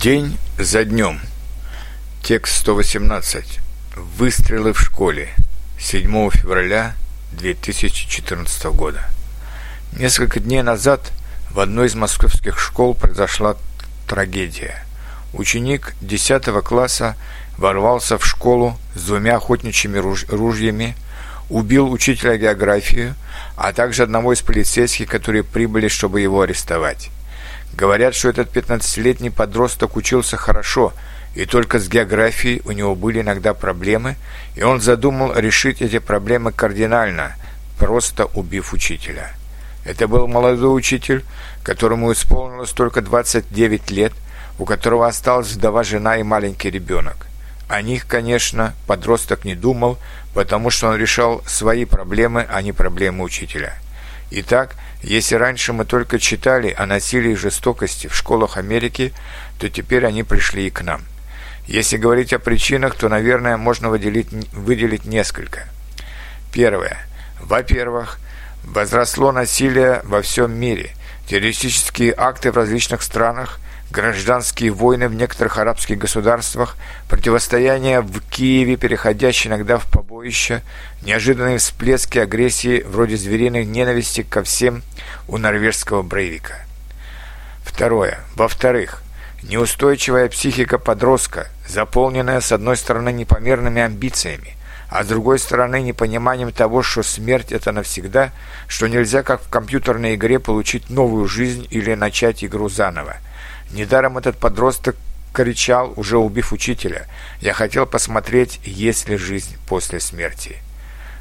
День за днем. Текст 118. Выстрелы в школе. 7 февраля 2014 года. Несколько дней назад в одной из московских школ произошла трагедия. Ученик 10 класса ворвался в школу с двумя охотничьими ружьями, убил учителя географии, а также одного из полицейских, которые прибыли, чтобы его арестовать. Говорят, что этот 15-летний подросток учился хорошо, и только с географией у него были иногда проблемы, и он задумал решить эти проблемы кардинально, просто убив учителя. Это был молодой учитель, которому исполнилось только 29 лет, у которого осталась вдова жена и маленький ребенок. О них, конечно, подросток не думал, потому что он решал свои проблемы, а не проблемы учителя. Итак, если раньше мы только читали о насилии и жестокости в школах Америки, то теперь они пришли и к нам. Если говорить о причинах, то, наверное, можно выделить, выделить несколько. Первое. Во-первых, возросло насилие во всем мире. Террористические акты в различных странах – гражданские войны в некоторых арабских государствах, противостояние в Киеве, переходящее иногда в побоище, неожиданные всплески агрессии вроде звериной ненависти ко всем у норвежского Брейвика. Второе. Во-вторых, неустойчивая психика подростка, заполненная с одной стороны непомерными амбициями, а с другой стороны непониманием того, что смерть – это навсегда, что нельзя, как в компьютерной игре, получить новую жизнь или начать игру заново – Недаром этот подросток кричал, уже убив учителя. Я хотел посмотреть, есть ли жизнь после смерти.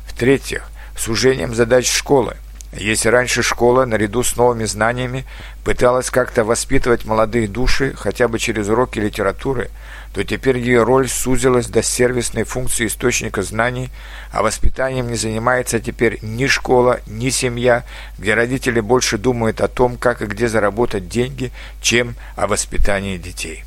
В-третьих, сужением задач школы. Если раньше школа, наряду с новыми знаниями, пыталась как-то воспитывать молодые души хотя бы через уроки литературы, то теперь ее роль сузилась до сервисной функции источника знаний, а воспитанием не занимается теперь ни школа, ни семья, где родители больше думают о том, как и где заработать деньги, чем о воспитании детей.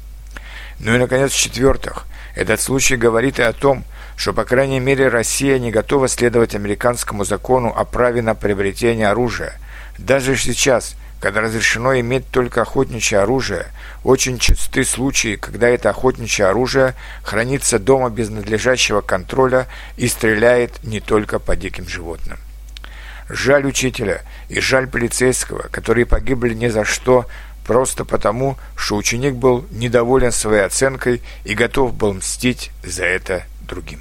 Ну и, наконец, в-четвертых, этот случай говорит и о том, что, по крайней мере, Россия не готова следовать американскому закону о праве на приобретение оружия. Даже сейчас, когда разрешено иметь только охотничье оружие, очень часты случаи, когда это охотничье оружие хранится дома без надлежащего контроля и стреляет не только по диким животным. Жаль учителя и жаль полицейского, которые погибли ни за что, просто потому, что ученик был недоволен своей оценкой и готов был мстить за это другим.